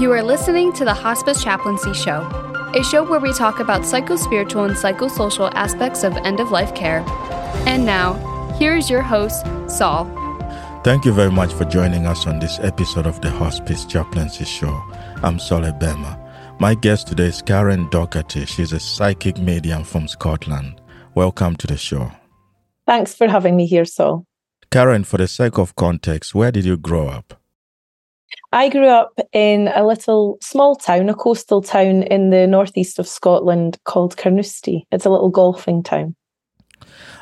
You are listening to the Hospice Chaplaincy Show, a show where we talk about psychospiritual and psychosocial aspects of end of life care. And now, here is your host, Saul. Thank you very much for joining us on this episode of the Hospice Chaplaincy Show. I'm Saul Bema. My guest today is Karen Docherty. She's a psychic medium from Scotland. Welcome to the show. Thanks for having me here, Saul. Karen, for the sake of context, where did you grow up? I grew up in a little small town, a coastal town in the northeast of Scotland called Carnoustie. It's a little golfing town.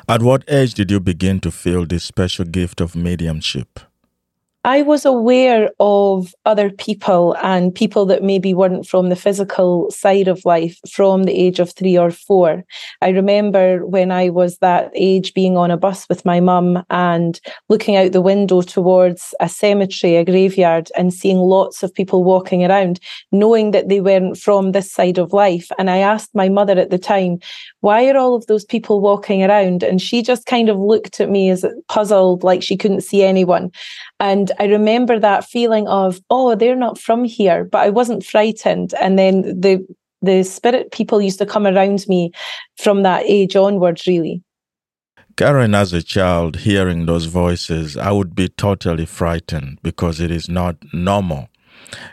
At what age did you begin to feel this special gift of mediumship? I was aware of other people and people that maybe weren't from the physical side of life from the age of three or four. I remember when I was that age being on a bus with my mum and looking out the window towards a cemetery, a graveyard, and seeing lots of people walking around, knowing that they weren't from this side of life. And I asked my mother at the time, why are all of those people walking around? And she just kind of looked at me as puzzled, like she couldn't see anyone. And I remember that feeling of, oh, they're not from here, but I wasn't frightened. And then the the spirit people used to come around me from that age onwards, really. Karen, as a child, hearing those voices, I would be totally frightened because it is not normal.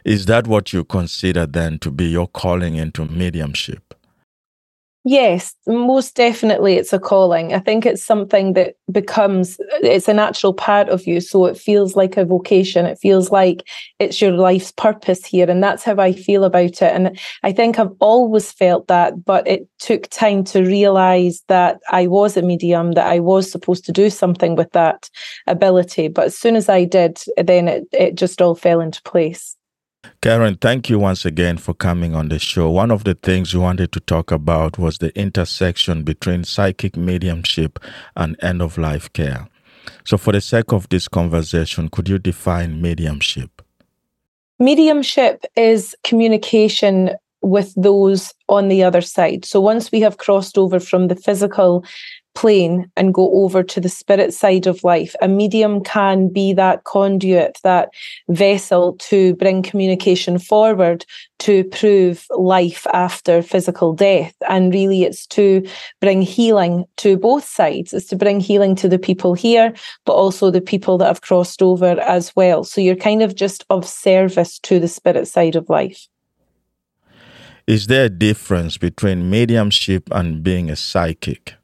Is that what you consider then to be your calling into mediumship? Yes, most definitely it's a calling. I think it's something that becomes it's a natural part of you. So it feels like a vocation. It feels like it's your life's purpose here. And that's how I feel about it. And I think I've always felt that, but it took time to realize that I was a medium, that I was supposed to do something with that ability. But as soon as I did, then it, it just all fell into place. Karen, thank you once again for coming on the show. One of the things you wanted to talk about was the intersection between psychic mediumship and end of life care. So, for the sake of this conversation, could you define mediumship? Mediumship is communication with those on the other side. So, once we have crossed over from the physical plane and go over to the spirit side of life. A medium can be that conduit, that vessel to bring communication forward to prove life after physical death. And really, it's to bring healing to both sides. It's to bring healing to the people here, but also the people that have crossed over as well. So you're kind of just of service to the spirit side of life. Is there a difference between mediumship and being a psychic?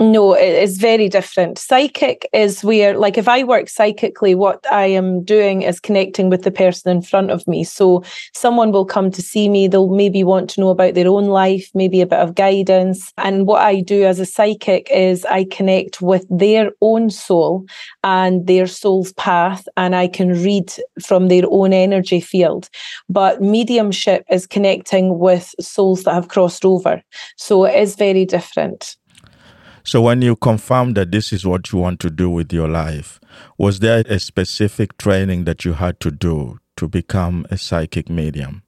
No, it is very different. Psychic is where, like, if I work psychically, what I am doing is connecting with the person in front of me. So, someone will come to see me, they'll maybe want to know about their own life, maybe a bit of guidance. And what I do as a psychic is I connect with their own soul and their soul's path, and I can read from their own energy field. But mediumship is connecting with souls that have crossed over. So, it is very different. So, when you confirmed that this is what you want to do with your life, was there a specific training that you had to do to become a psychic medium?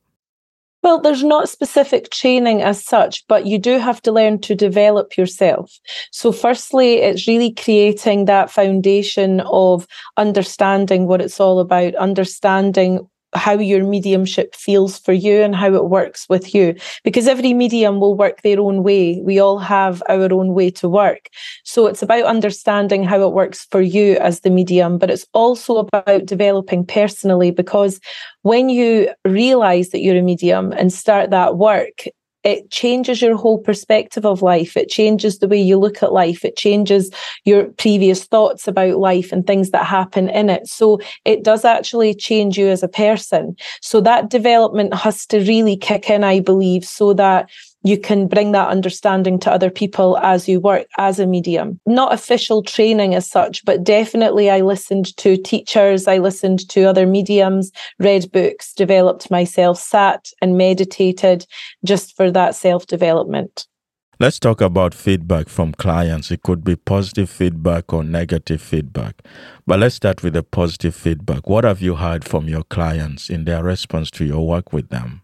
Well, there's not specific training as such, but you do have to learn to develop yourself. So, firstly, it's really creating that foundation of understanding what it's all about, understanding how your mediumship feels for you and how it works with you. Because every medium will work their own way. We all have our own way to work. So it's about understanding how it works for you as the medium but it's also about developing personally because when you realize that you're a medium and start that work it changes your whole perspective of life. It changes the way you look at life. It changes your previous thoughts about life and things that happen in it. So it does actually change you as a person. So that development has to really kick in, I believe, so that you can bring that understanding to other people as you work as a medium. Not official training as such, but definitely I listened to teachers, I listened to other mediums, read books, developed myself, sat and meditated just for that self development. Let's talk about feedback from clients. It could be positive feedback or negative feedback. But let's start with the positive feedback. What have you heard from your clients in their response to your work with them?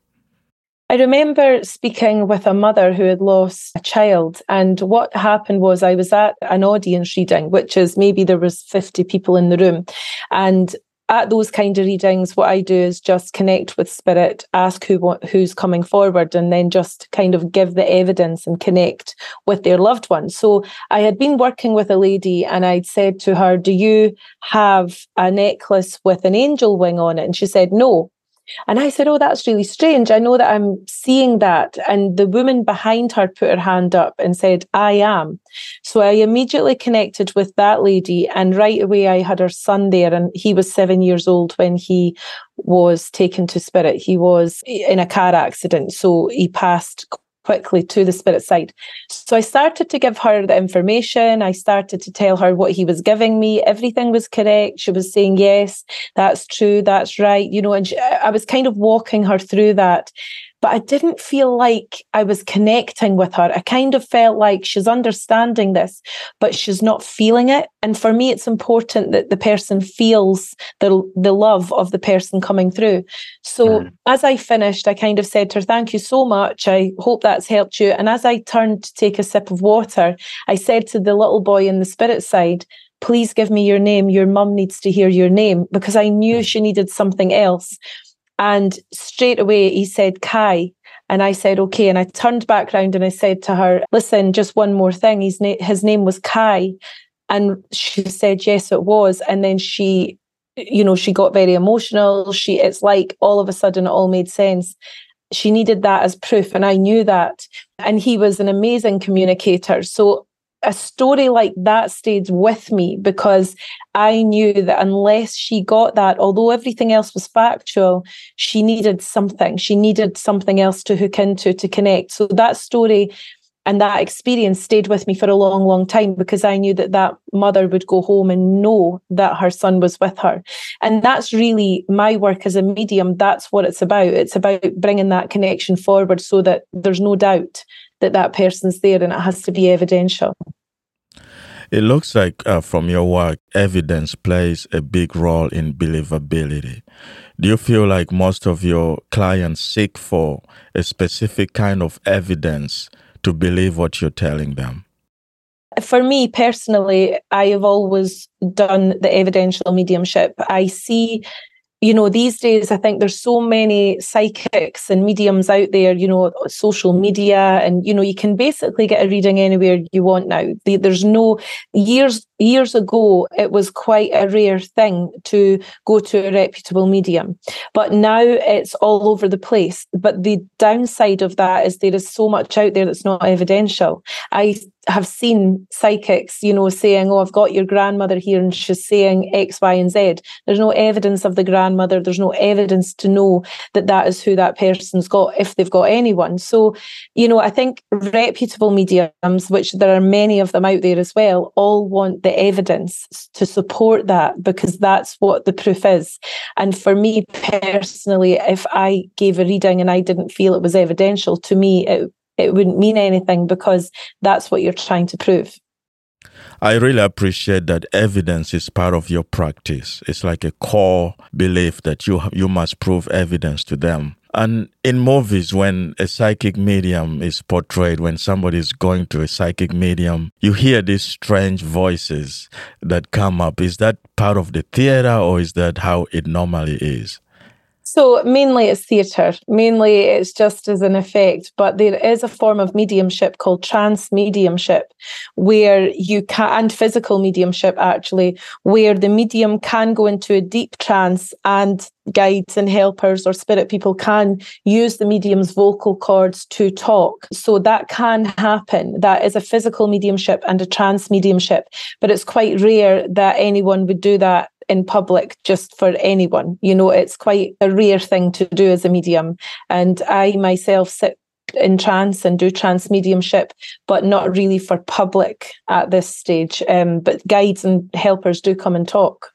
I remember speaking with a mother who had lost a child and what happened was I was at an audience reading which is maybe there was 50 people in the room and at those kind of readings, what I do is just connect with spirit, ask who who's coming forward, and then just kind of give the evidence and connect with their loved one. So I had been working with a lady, and I'd said to her, "Do you have a necklace with an angel wing on it?" And she said, "No." And I said, Oh, that's really strange. I know that I'm seeing that. And the woman behind her put her hand up and said, I am. So I immediately connected with that lady. And right away, I had her son there. And he was seven years old when he was taken to spirit. He was in a car accident. So he passed quickly to the spirit side. So I started to give her the information. I started to tell her what he was giving me. Everything was correct. She was saying, yes, that's true. That's right. You know, and she, I was kind of walking her through that but I didn't feel like I was connecting with her. I kind of felt like she's understanding this, but she's not feeling it. And for me, it's important that the person feels the, the love of the person coming through. So mm. as I finished, I kind of said to her, Thank you so much. I hope that's helped you. And as I turned to take a sip of water, I said to the little boy in the spirit side, please give me your name. Your mum needs to hear your name because I knew mm. she needed something else. And straight away he said, Kai. And I said, okay. And I turned back around and I said to her, listen, just one more thing. His, na- his name was Kai. And she said, yes, it was. And then she, you know, she got very emotional. She, it's like all of a sudden it all made sense. She needed that as proof. And I knew that. And he was an amazing communicator. So a story like that stayed with me because I knew that unless she got that, although everything else was factual, she needed something. She needed something else to hook into to connect. So that story and that experience stayed with me for a long, long time because I knew that that mother would go home and know that her son was with her. And that's really my work as a medium. That's what it's about. It's about bringing that connection forward so that there's no doubt that that person's there and it has to be evidential. It looks like uh, from your work, evidence plays a big role in believability. Do you feel like most of your clients seek for a specific kind of evidence to believe what you're telling them? For me personally, I have always done the evidential mediumship. I see you know these days i think there's so many psychics and mediums out there you know social media and you know you can basically get a reading anywhere you want now. There's no years years ago it was quite a rare thing to go to a reputable medium but now it's all over the place but the downside of that is there is so much out there that's not evidential i have seen psychics, you know, saying, Oh, I've got your grandmother here and she's saying X, Y, and Z. There's no evidence of the grandmother. There's no evidence to know that that is who that person's got, if they've got anyone. So, you know, I think reputable mediums, which there are many of them out there as well, all want the evidence to support that because that's what the proof is. And for me personally, if I gave a reading and I didn't feel it was evidential, to me, it it wouldn't mean anything because that's what you're trying to prove. I really appreciate that evidence is part of your practice. It's like a core belief that you you must prove evidence to them. And in movies, when a psychic medium is portrayed, when somebody is going to a psychic medium, you hear these strange voices that come up. Is that part of the theater or is that how it normally is? So mainly it's theatre, mainly it's just as an effect, but there is a form of mediumship called trance mediumship where you can, and physical mediumship actually, where the medium can go into a deep trance and guides and helpers or spirit people can use the medium's vocal cords to talk. So that can happen. That is a physical mediumship and a trance mediumship, but it's quite rare that anyone would do that in public just for anyone. You know, it's quite a rare thing to do as a medium. And I myself sit in trance and do trance mediumship, but not really for public at this stage. Um, but guides and helpers do come and talk.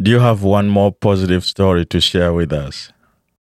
Do you have one more positive story to share with us?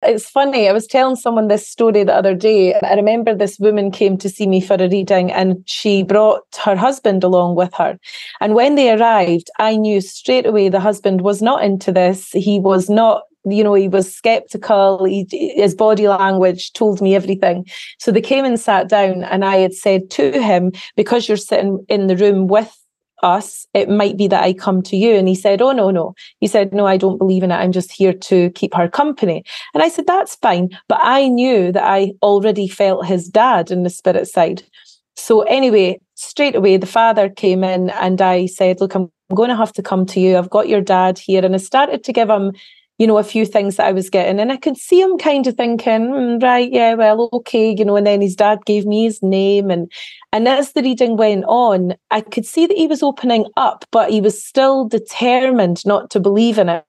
It's funny. I was telling someone this story the other day. I remember this woman came to see me for a reading and she brought her husband along with her. And when they arrived, I knew straight away the husband was not into this. He was not you know, he was skeptical. He, his body language told me everything. So they came and sat down, and I had said to him, because you're sitting in the room with us, it might be that I come to you. And he said, Oh, no, no. He said, No, I don't believe in it. I'm just here to keep her company. And I said, That's fine. But I knew that I already felt his dad in the spirit side. So, anyway, straight away, the father came in and I said, Look, I'm going to have to come to you. I've got your dad here. And I started to give him you know, a few things that I was getting. And I could see him kind of thinking, mm, right, yeah, well, okay, you know, and then his dad gave me his name. And and as the reading went on, I could see that he was opening up, but he was still determined not to believe in it.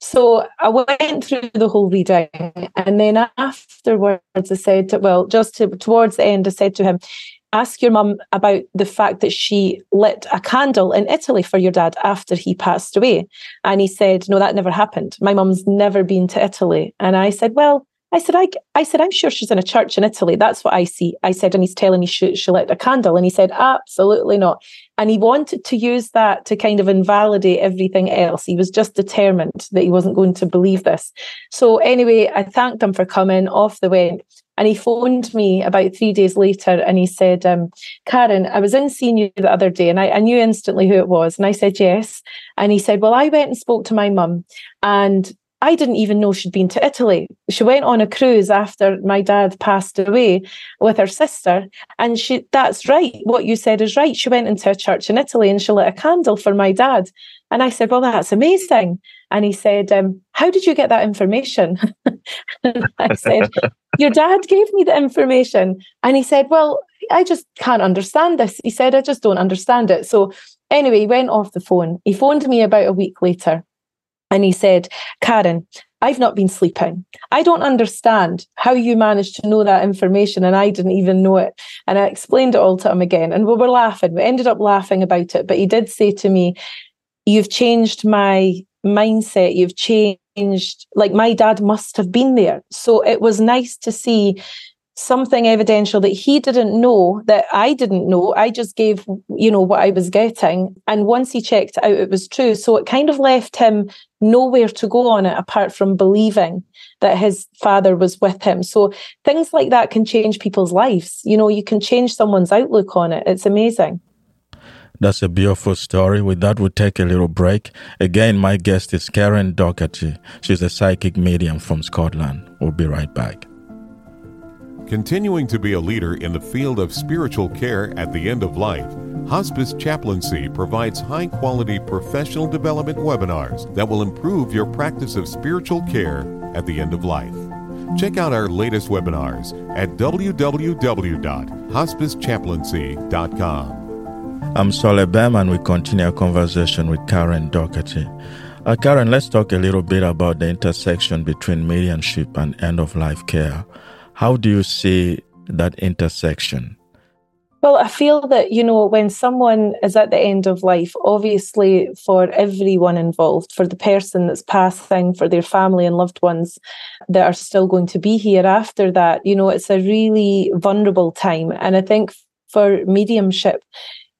So I went through the whole reading, and then afterwards, I said, well, just to, towards the end, I said to him, ask your mum about the fact that she lit a candle in Italy for your dad after he passed away. And he said, No, that never happened. My mum's never been to Italy. And I said, Well, I said, I, I said, I'm sure she's in a church in Italy. That's what I see. I said, and he's telling me she, she lit a candle. And he said, absolutely not. And he wanted to use that to kind of invalidate everything else. He was just determined that he wasn't going to believe this. So anyway, I thanked him for coming off the went. And he phoned me about three days later and he said, um, Karen, I was in seeing you the other day and I, I, knew instantly who it was. And I said, yes. And he said, well, I went and spoke to my mum and I didn't even know she'd been to Italy. She went on a cruise after my dad passed away with her sister. And she that's right. What you said is right. She went into a church in Italy and she lit a candle for my dad. And I said, Well, that's amazing. And he said, um, How did you get that information? I said, Your dad gave me the information. And he said, Well, I just can't understand this. He said, I just don't understand it. So anyway, he went off the phone. He phoned me about a week later and he said, Karen, I've not been sleeping. I don't understand how you managed to know that information and I didn't even know it. And I explained it all to him again. And we were laughing. We ended up laughing about it. But he did say to me, You've changed my mindset. You've changed, like, my dad must have been there. So it was nice to see something evidential that he didn't know that I didn't know. I just gave, you know, what I was getting. And once he checked out, it was true. So it kind of left him nowhere to go on it apart from believing that his father was with him. So things like that can change people's lives. You know, you can change someone's outlook on it. It's amazing. That's a beautiful story. With that, we'll take a little break. Again, my guest is Karen Docherty. She's a psychic medium from Scotland. We'll be right back. Continuing to be a leader in the field of spiritual care at the end of life, Hospice Chaplaincy provides high quality professional development webinars that will improve your practice of spiritual care at the end of life. Check out our latest webinars at www.hospicechaplaincy.com. I'm Solly Bem, and we continue our conversation with Karen Docherty. Uh, Karen, let's talk a little bit about the intersection between mediumship and end of life care. How do you see that intersection? Well, I feel that, you know, when someone is at the end of life, obviously for everyone involved, for the person that's passing, for their family and loved ones that are still going to be here after that, you know, it's a really vulnerable time. And I think for mediumship,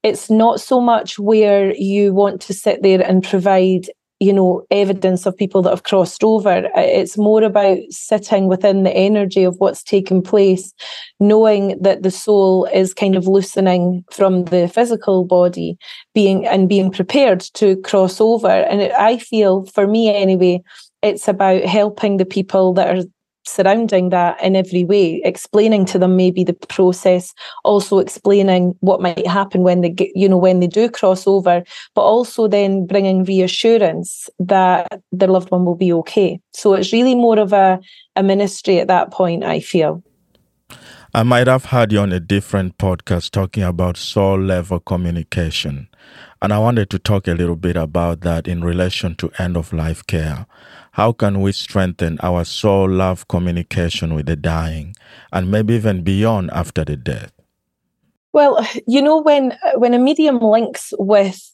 it's not so much where you want to sit there and provide you know evidence of people that have crossed over. Uh, it's more about sitting within the energy of what's taken place knowing that the soul is kind of loosening from the physical body being and being prepared to cross over. And it, i feel for me anyway it's about helping the people that are surrounding that in every way, explaining to them maybe the process, also explaining what might happen when they get, you know, when they do cross over, but also then bringing reassurance that their loved one will be okay. So it's really more of a, a ministry at that point, I feel. I might have had you on a different podcast talking about soul level communication. And I wanted to talk a little bit about that in relation to end of life care. How can we strengthen our soul love communication with the dying and maybe even beyond after the death? Well, you know, when uh, when a medium links with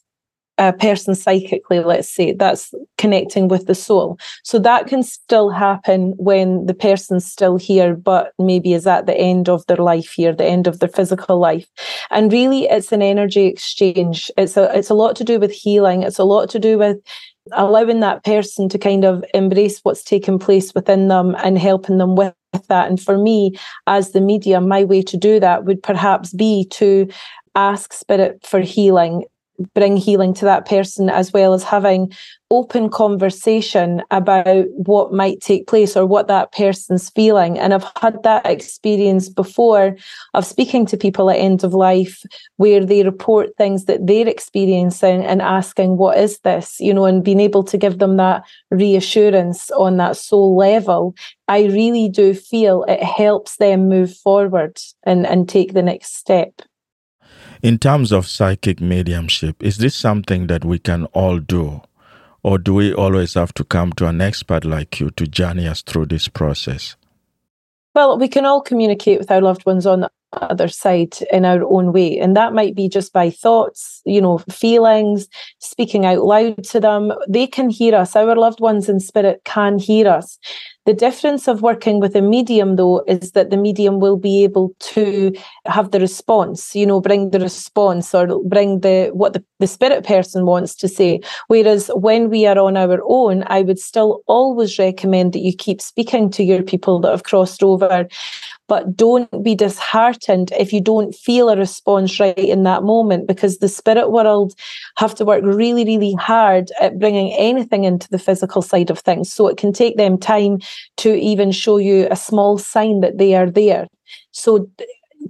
a person psychically, let's say, that's connecting with the soul. So that can still happen when the person's still here, but maybe is at the end of their life here, the end of their physical life. And really it's an energy exchange. It's a it's a lot to do with healing. It's a lot to do with allowing that person to kind of embrace what's taken place within them and helping them with that. And for me, as the medium, my way to do that would perhaps be to ask spirit for healing bring healing to that person as well as having open conversation about what might take place or what that person's feeling. And i've had that experience before of speaking to people at end of life where they report things that they're experiencing and asking what is this? You know and being able to give them that reassurance on that soul level i really do feel it helps them move forward and and take the next step in terms of psychic mediumship, is this something that we can all do? Or do we always have to come to an expert like you to journey us through this process? Well, we can all communicate with our loved ones on other side in our own way. And that might be just by thoughts, you know, feelings, speaking out loud to them. They can hear us. Our loved ones in spirit can hear us. The difference of working with a medium, though, is that the medium will be able to have the response, you know, bring the response or bring the what the, the spirit person wants to say. Whereas when we are on our own, I would still always recommend that you keep speaking to your people that have crossed over but don't be disheartened if you don't feel a response right in that moment because the spirit world have to work really really hard at bringing anything into the physical side of things. So it can take them time to even show you a small sign that they are there. So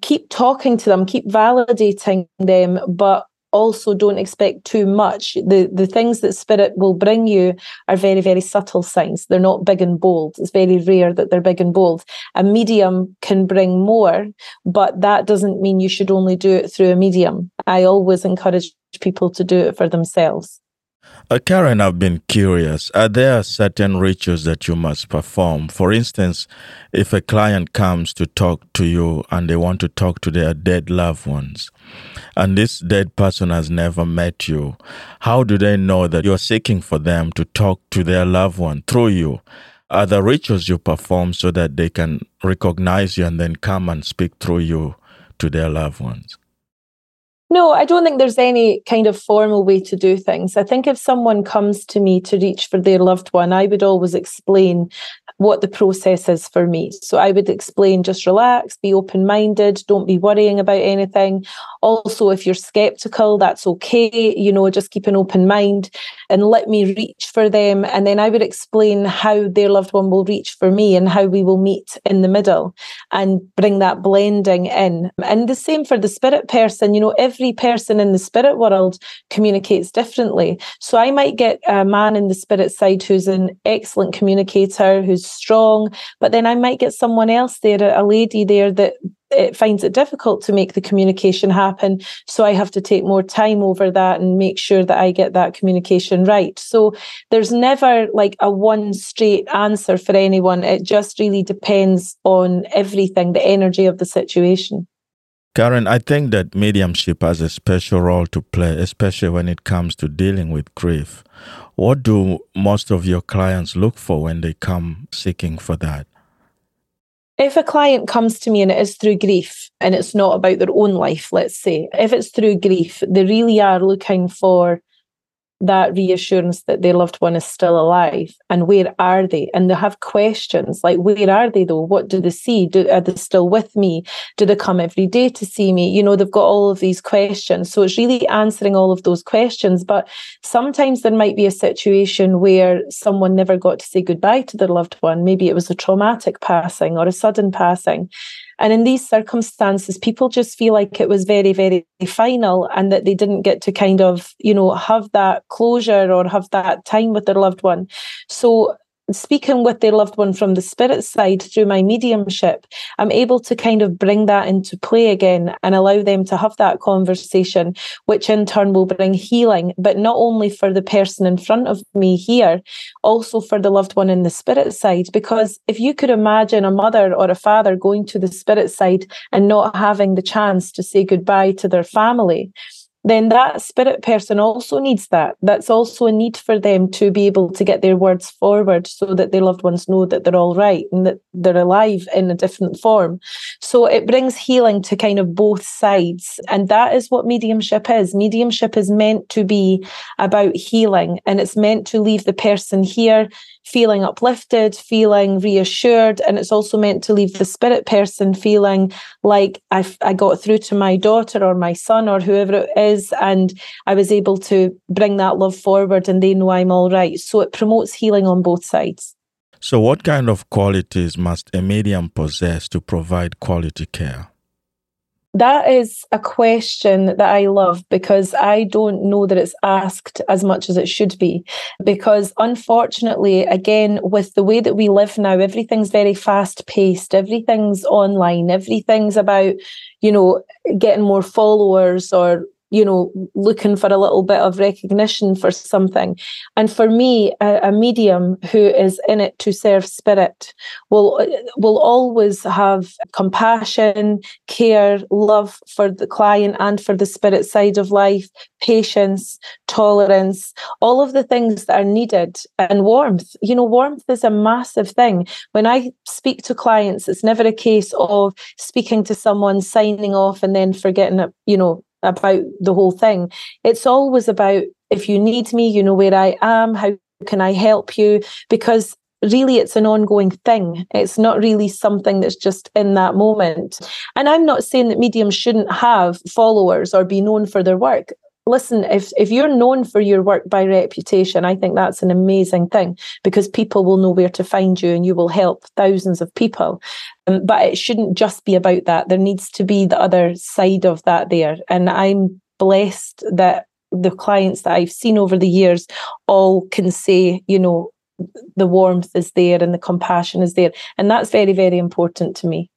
keep talking to them keep validating them but also don't expect too much. The the things that spirit will bring you are very, very subtle signs. They're not big and bold. It's very rare that they're big and bold. A medium can bring more, but that doesn't mean you should only do it through a medium. I always encourage people to do it for themselves. Uh, Karen, I've been curious. Are there certain rituals that you must perform? For instance, if a client comes to talk to you and they want to talk to their dead loved ones, and this dead person has never met you, how do they know that you're seeking for them to talk to their loved one through you? Are there rituals you perform so that they can recognize you and then come and speak through you to their loved ones? No, I don't think there's any kind of formal way to do things. I think if someone comes to me to reach for their loved one, I would always explain what the process is for me. So I would explain just relax, be open minded, don't be worrying about anything. Also, if you're skeptical, that's okay. You know, just keep an open mind and let me reach for them. And then I would explain how their loved one will reach for me and how we will meet in the middle and bring that blending in. And the same for the spirit person. You know, every person in the spirit world communicates differently. So I might get a man in the spirit side who's an excellent communicator, who's strong. But then I might get someone else there, a lady there that it finds it difficult to make the communication happen. So I have to take more time over that and make sure that I get that communication right. So there's never like a one straight answer for anyone. It just really depends on everything, the energy of the situation. Karen, I think that mediumship has a special role to play, especially when it comes to dealing with grief. What do most of your clients look for when they come seeking for that? If a client comes to me and it is through grief and it's not about their own life, let's say, if it's through grief, they really are looking for that reassurance that their loved one is still alive and where are they? And they have questions like where are they though? What do they see? Do, are they still with me? Do they come every day to see me? You know they've got all of these questions. So it's really answering all of those questions but sometimes there might be a situation where someone never got to say goodbye to their loved one. Maybe it was a traumatic passing or a sudden passing and in these circumstances, people just feel like it was very, very final and that they didn't get to kind of, you know, have that closure or have that time with their loved one. So speaking with their loved one from the spirit side through my mediumship, I'm able to kind of bring that into play again and allow them to have that conversation, which in turn will bring healing, but not only for the person in front of me here, also for the loved one in the spirit side. Because if you could imagine a mother or a father going to the spirit side and not having the chance to say goodbye to their family, then that spirit person also needs that. That's also a need for them to be able to get their words forward so that their loved ones know that they're all right and that they're alive in a different form. So it brings healing to kind of both sides. And that is what mediumship is. Mediumship is meant to be about healing and it's meant to leave the person here feeling uplifted, feeling reassured. And it's also meant to leave the spirit person feeling like I, I got through to my daughter or my son or whoever it is. And I was able to bring that love forward and they know I'm all right. So it promotes healing on both sides. So, what kind of qualities must a medium possess to provide quality care? That is a question that I love because I don't know that it's asked as much as it should be. Because unfortunately, again, with the way that we live now, everything's very fast paced, everything's online, everything's about, you know, getting more followers or you know, looking for a little bit of recognition for something. And for me, a, a, medium who is in it to serve spirit will will always have compassion, care, love for the client and for the spirit side of life, patience, tolerance, all of the things that are needed, and warmth. You know, warmth is a massive thing. When I speak to clients, it's never a case of speaking to someone, signing off, and then forgetting it, you know, about the whole thing. It's always about if you need me, you know where I am, how can I help you? Because really it's an ongoing thing. It's not really something that's just in that moment. And I'm not saying that mediums shouldn't have followers or be known for their work listen, if if you're known for your work by reputation, I think that's an amazing thing because people will know where to find you and you will help thousands of people. Um, but it shouldn't just be about that. There needs to be the other side of that there. And I'm blessed that the clients that I've seen over the years all can say, you know, the warmth is there and the compassion is there. And that's very, very important to me.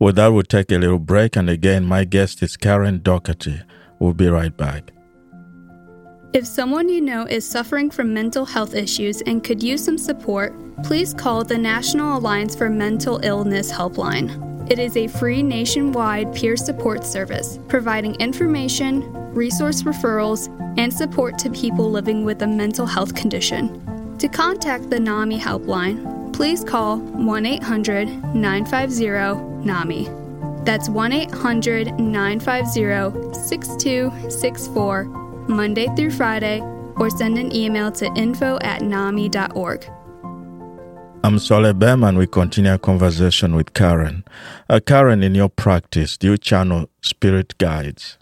Well, that will take a little break. And again, my guest is Karen Docherty. We'll be right back. If someone you know is suffering from mental health issues and could use some support, please call the National Alliance for Mental Illness Helpline. It is a free nationwide peer support service providing information, resource referrals, and support to people living with a mental health condition. To contact the NAMI helpline, please call 1 800 950 NAMI. That's 1 800 950 6264 Monday through Friday, or send an email to info at nami.org. I'm Sole Bem, and we continue our conversation with Karen. Uh, Karen, in your practice, do you channel spirit guides?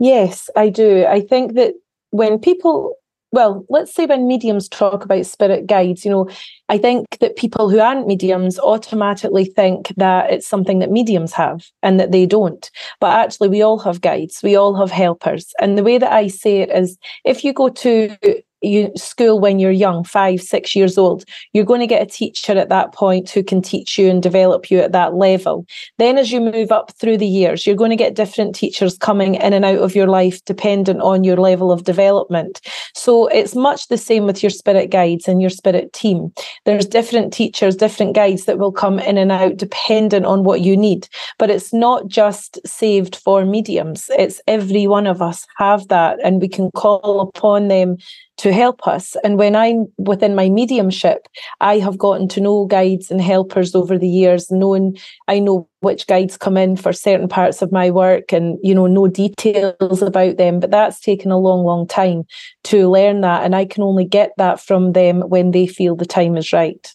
Yes, I do. I think that when people well, let's say when mediums talk about spirit guides, you know, I think that people who aren't mediums automatically think that it's something that mediums have and that they don't. But actually, we all have guides, we all have helpers. And the way that I say it is if you go to you school when you're young, five, six years old, you're going to get a teacher at that point who can teach you and develop you at that level. Then, as you move up through the years, you're going to get different teachers coming in and out of your life dependent on your level of development. So, it's much the same with your spirit guides and your spirit team. There's different teachers, different guides that will come in and out dependent on what you need. But it's not just saved for mediums, it's every one of us have that, and we can call upon them to help us. And when I'm within my mediumship, I have gotten to know guides and helpers over the years, knowing I know which guides come in for certain parts of my work and, you know, know details about them. But that's taken a long, long time to learn that. And I can only get that from them when they feel the time is right.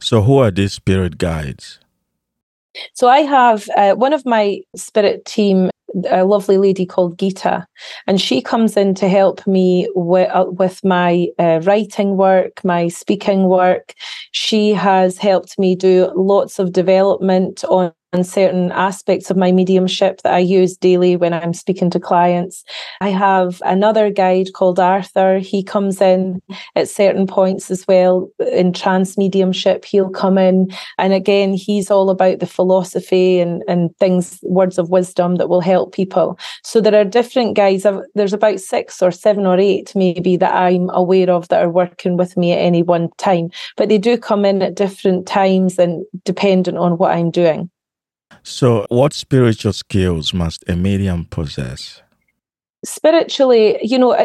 So, who are these spirit guides? So I have uh, one of my spirit team a lovely lady called Gita, and she comes in to help me with, uh, with my uh, writing work, my speaking work. She has helped me do lots of development on and certain aspects of my mediumship that I use daily when I'm speaking to clients. I have another guide called Arthur. He comes in at certain points as well in trance mediumship. He'll come in, and again, he's all about the philosophy and, and things, words of wisdom that will help people. So there are different guides. There's about six or seven or eight, maybe, that I'm aware of that are working with me at any one time. But they do come in at different times and dependent on what I'm doing. So, what spiritual skills must a medium possess? spiritually, you know,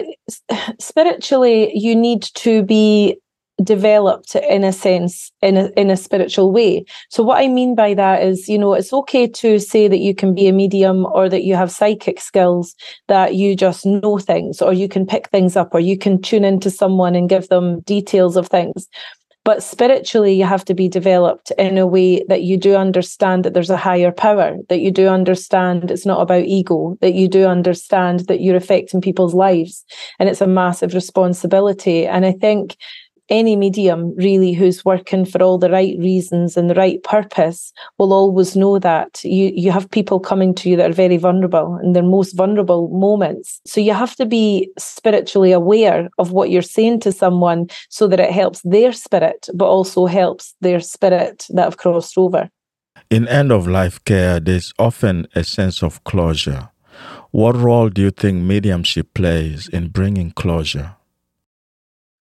spiritually, you need to be developed in a sense in a, in a spiritual way so what i mean by that is you know it's okay to say that you can be a medium or that you have psychic skills that you just know things or you can pick things up or you can tune into someone and give them details of things but spiritually, you have to be developed in a way that you do understand that there's a higher power, that you do understand it's not about ego, that you do understand that you're affecting people's lives. And it's a massive responsibility. And I think any medium really who's working for all the right reasons and the right purpose will always know that. You you have people coming to you that are very vulnerable in their most vulnerable moments. So you have to be spiritually aware of what you're saying to someone so that it helps their spirit but also helps their spirit that have crossed over. In end of life care there's often a sense of closure. What role do you think mediumship plays in bringing closure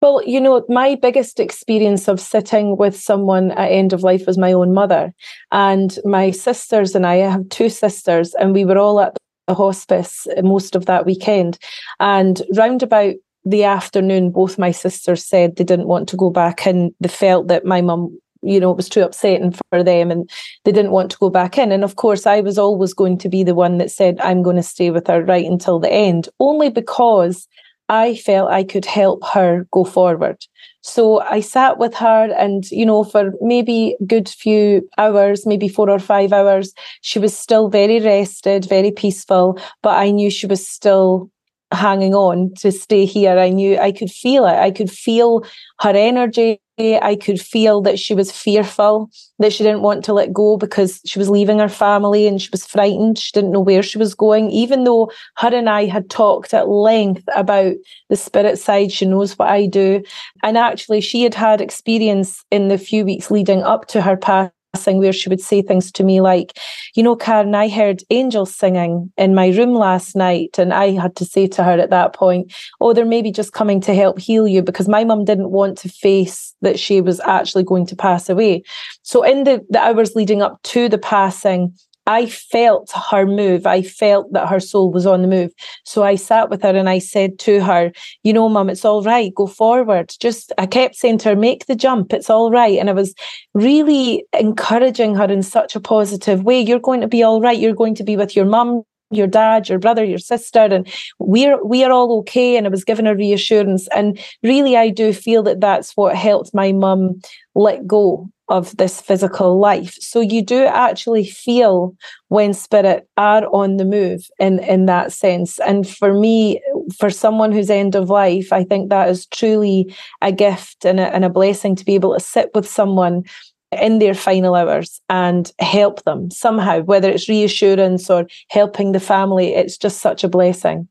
well, you know, my biggest experience of sitting with someone at end of life was my own mother. And my sisters and I, I have two sisters, and we were all at the hospice most of that weekend. And round about the afternoon, both my sisters said they didn't want to go back and they felt that my mum you know, it was too upsetting for them and they didn't want to go back in. And of course, I was always going to be the one that said, I'm going to stay with her right until the end, only because I felt I could help her go forward. So I sat with her and, you know, for maybe good few hours, maybe four or five hours, she was still very rested, very peaceful, but I knew she was still hanging on to stay here. I knew I could feel it. I could feel her energy. I could feel that she was fearful, that she didn't want to let go because she was leaving her family and she was frightened. She didn't know where she was going, even though her and I had talked at length about the spirit side. She knows what I do. And actually, she had had experience in the few weeks leading up to her passing where she would say things to me like, you know, Karen, I heard angels singing in my room last night. And I had to say to her at that point, oh, they're maybe just coming to help heal you because my mum didn't want to face that she was actually going to pass away. So in the, the hours leading up to the passing, I felt her move. I felt that her soul was on the move. So I sat with her and I said to her, You know, mum, it's all right. Go forward. Just, I kept saying to her, Make the jump. It's all right. And I was really encouraging her in such a positive way. You're going to be all right. You're going to be with your mum your dad, your brother, your sister, and we're we are all okay. And I was given a reassurance, and really, I do feel that that's what helped my mum let go of this physical life. So you do actually feel when spirit are on the move in, in that sense. And for me, for someone who's end of life, I think that is truly a gift and a, and a blessing to be able to sit with someone in their final hours and help them somehow, whether it's reassurance or helping the family. It's just such a blessing.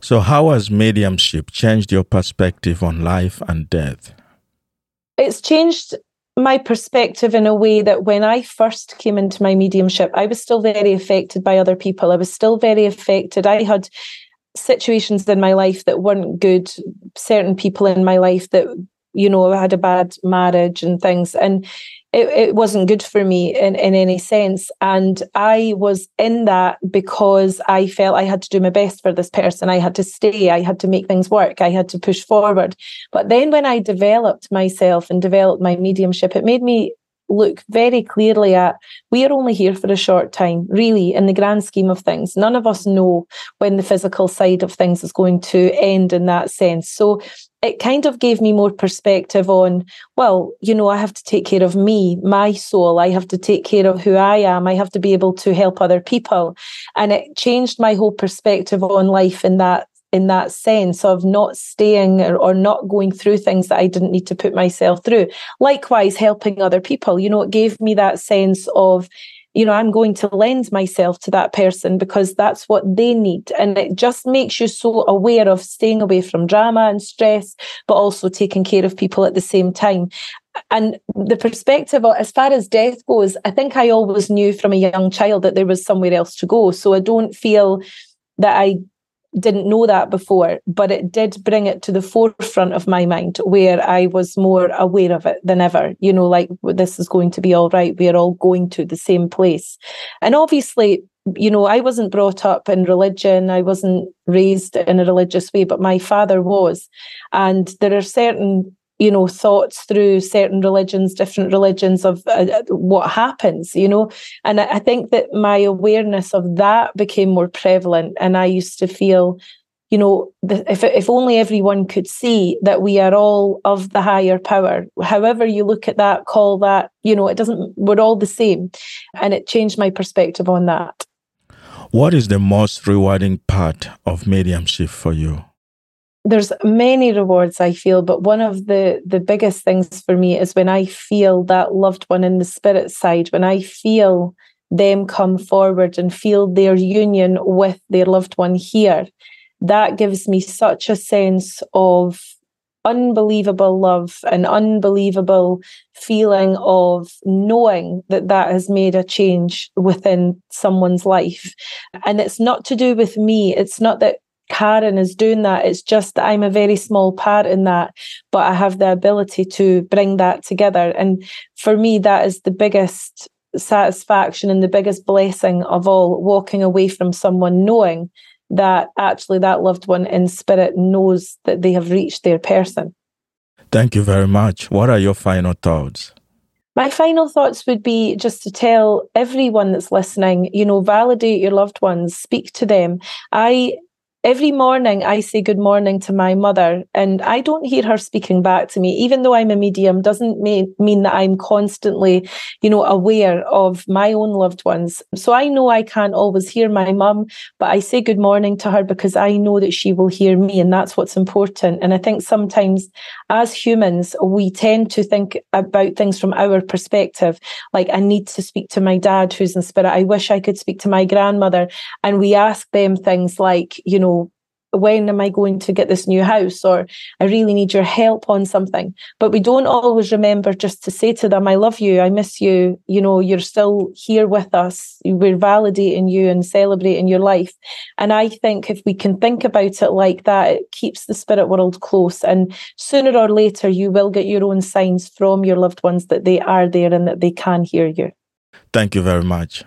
So, how has mediumship changed your perspective on life and death? It's changed my perspective in a way that when I first came into my mediumship, I was still very affected by other people. I was still very affected. I had situations in my life that weren't good, certain people in my life that, you know, I had a bad marriage and things. And it, it wasn't good for me in, in any sense. And I was in that because I felt I had to do my best for this person. I had to stay, I had to make things work, I had to push forward. But then when I developed myself and developed my mediumship, it made me look very clearly at we are only here for a short time, really, in the grand scheme of things. None of us know when the physical side of things is going to end in that sense. So it kind of gave me more perspective on, well, you know, I have to take care of me, my soul. I have to take care of who I am. I have to be able to help other people. And it changed my whole perspective on life in that in that sense of not staying or, or, not going through things that I didn't need to put myself through. Likewise, helping other people, you know, it gave me that sense of, you know, I'm going to lend myself to that person because that's what they need. And it just makes you so aware of staying away from drama and stress, but also taking care of people at the same time. And the perspective, as far as death goes, I think I always knew from a young child that there was somewhere else to go. So I don't feel that I didn't know that before, but it did bring it to the forefront of my mind where I was more aware of it than ever. You know, like this is going to be all right. We are all going to the same place. And obviously, you know, I wasn't brought up in religion, I wasn't raised in a religious way, but my father was. And there are certain you know thoughts through certain religions different religions of uh, uh what happens you know? And I, I, think that my awareness of that became more prevalent and i used to feel you know if if only everyone could see that we are all of the higher power however you look at that call that you know it doesn't we're all the same. And it changed my perspective on that. What is the most rewarding part of mediumship for you there's many rewards I feel, but one of the the biggest things for me is when I feel that loved one in the spirit side, when I feel them come forward and feel their union with their loved one here. That gives me such a sense of unbelievable love and unbelievable feeling of knowing that that has made a change within someone's life and it's not to do with me it's not that Karen is doing that. It's just that I'm a very small part in that, but I have the ability to bring that together. And for me, that is the biggest satisfaction and the biggest blessing of all walking away from someone knowing that actually that loved one in spirit knows that they have reached their person. Thank you very much. What are your final thoughts? My final thoughts would be just to tell everyone that's listening, you know, validate your loved ones, speak to them. I every morning I say good morning to my mother, and I don't hear her speaking back to me, even though I'm a medium, doesn't mean, mean that I'm constantly, you know, aware of my own loved ones. So I know I can't always hear my mum, but I say good morning to her because I know that she will hear me, and that's what's important. And I think sometimes as humans, we tend to think about things from our perspective. Like, I need to speak to my dad who's in spirit. I wish I could speak to my grandmother. And we ask them things like, you know, when am I going to get this new house? Or I really need your help on something. But we don't always remember just to say to them, I love you, I miss you, you know, you're still here with us. We're validating you and celebrating your life. And I think if we can think about it like that, it keeps the spirit world close. And sooner or later, you will get your own signs from your loved ones that they are there and that they can hear you. Thank you very much.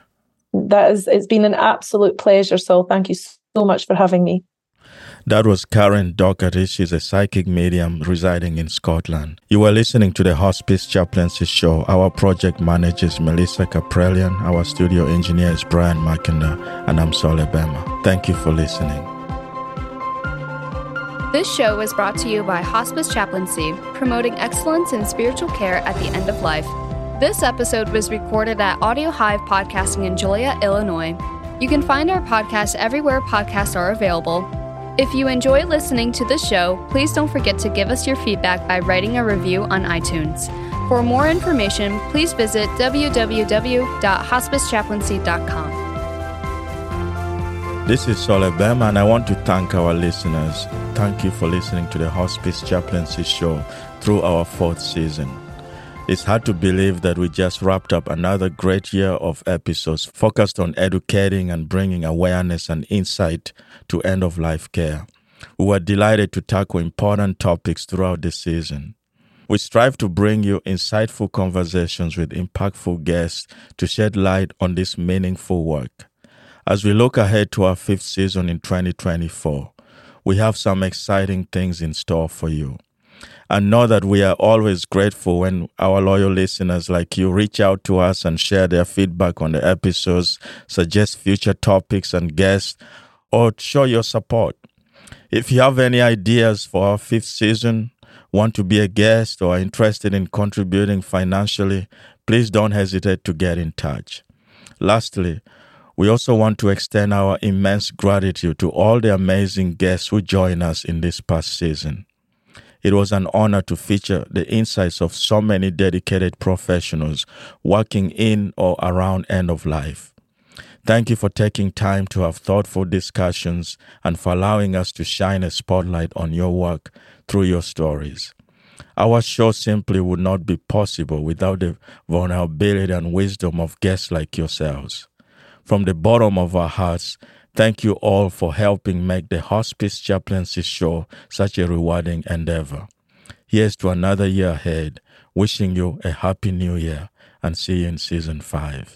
That is, it's been an absolute pleasure, Saul. Thank you so much for having me. That was Karen Docherty. She's a psychic medium residing in Scotland. You were listening to the Hospice Chaplaincy Show. Our project manager is Melissa Caprellian. Our studio engineer is Brian Makenda. And I'm Saul Bema. Thank you for listening. This show was brought to you by Hospice Chaplaincy, promoting excellence in spiritual care at the end of life. This episode was recorded at Audio Hive Podcasting in Joliet, Illinois. You can find our podcast everywhere podcasts are available if you enjoy listening to the show, please don't forget to give us your feedback by writing a review on iTunes. For more information, please visit www.hospicechaplaincy.com. This is Saul Bema, and I want to thank our listeners. Thank you for listening to the Hospice Chaplaincy Show through our fourth season. It's hard to believe that we just wrapped up another great year of episodes focused on educating and bringing awareness and insight to end of life care. We were delighted to tackle important topics throughout the season. We strive to bring you insightful conversations with impactful guests to shed light on this meaningful work. As we look ahead to our fifth season in 2024, we have some exciting things in store for you and know that we are always grateful when our loyal listeners like you reach out to us and share their feedback on the episodes, suggest future topics and guests, or show your support. If you have any ideas for our fifth season, want to be a guest, or are interested in contributing financially, please don't hesitate to get in touch. Lastly, we also want to extend our immense gratitude to all the amazing guests who join us in this past season. It was an honor to feature the insights of so many dedicated professionals working in or around end of life. Thank you for taking time to have thoughtful discussions and for allowing us to shine a spotlight on your work through your stories. Our show simply would not be possible without the vulnerability and wisdom of guests like yourselves. From the bottom of our hearts, Thank you all for helping make the Hospice Chaplaincy Show such a rewarding endeavor. Here's to another year ahead, wishing you a happy new year and see you in season 5.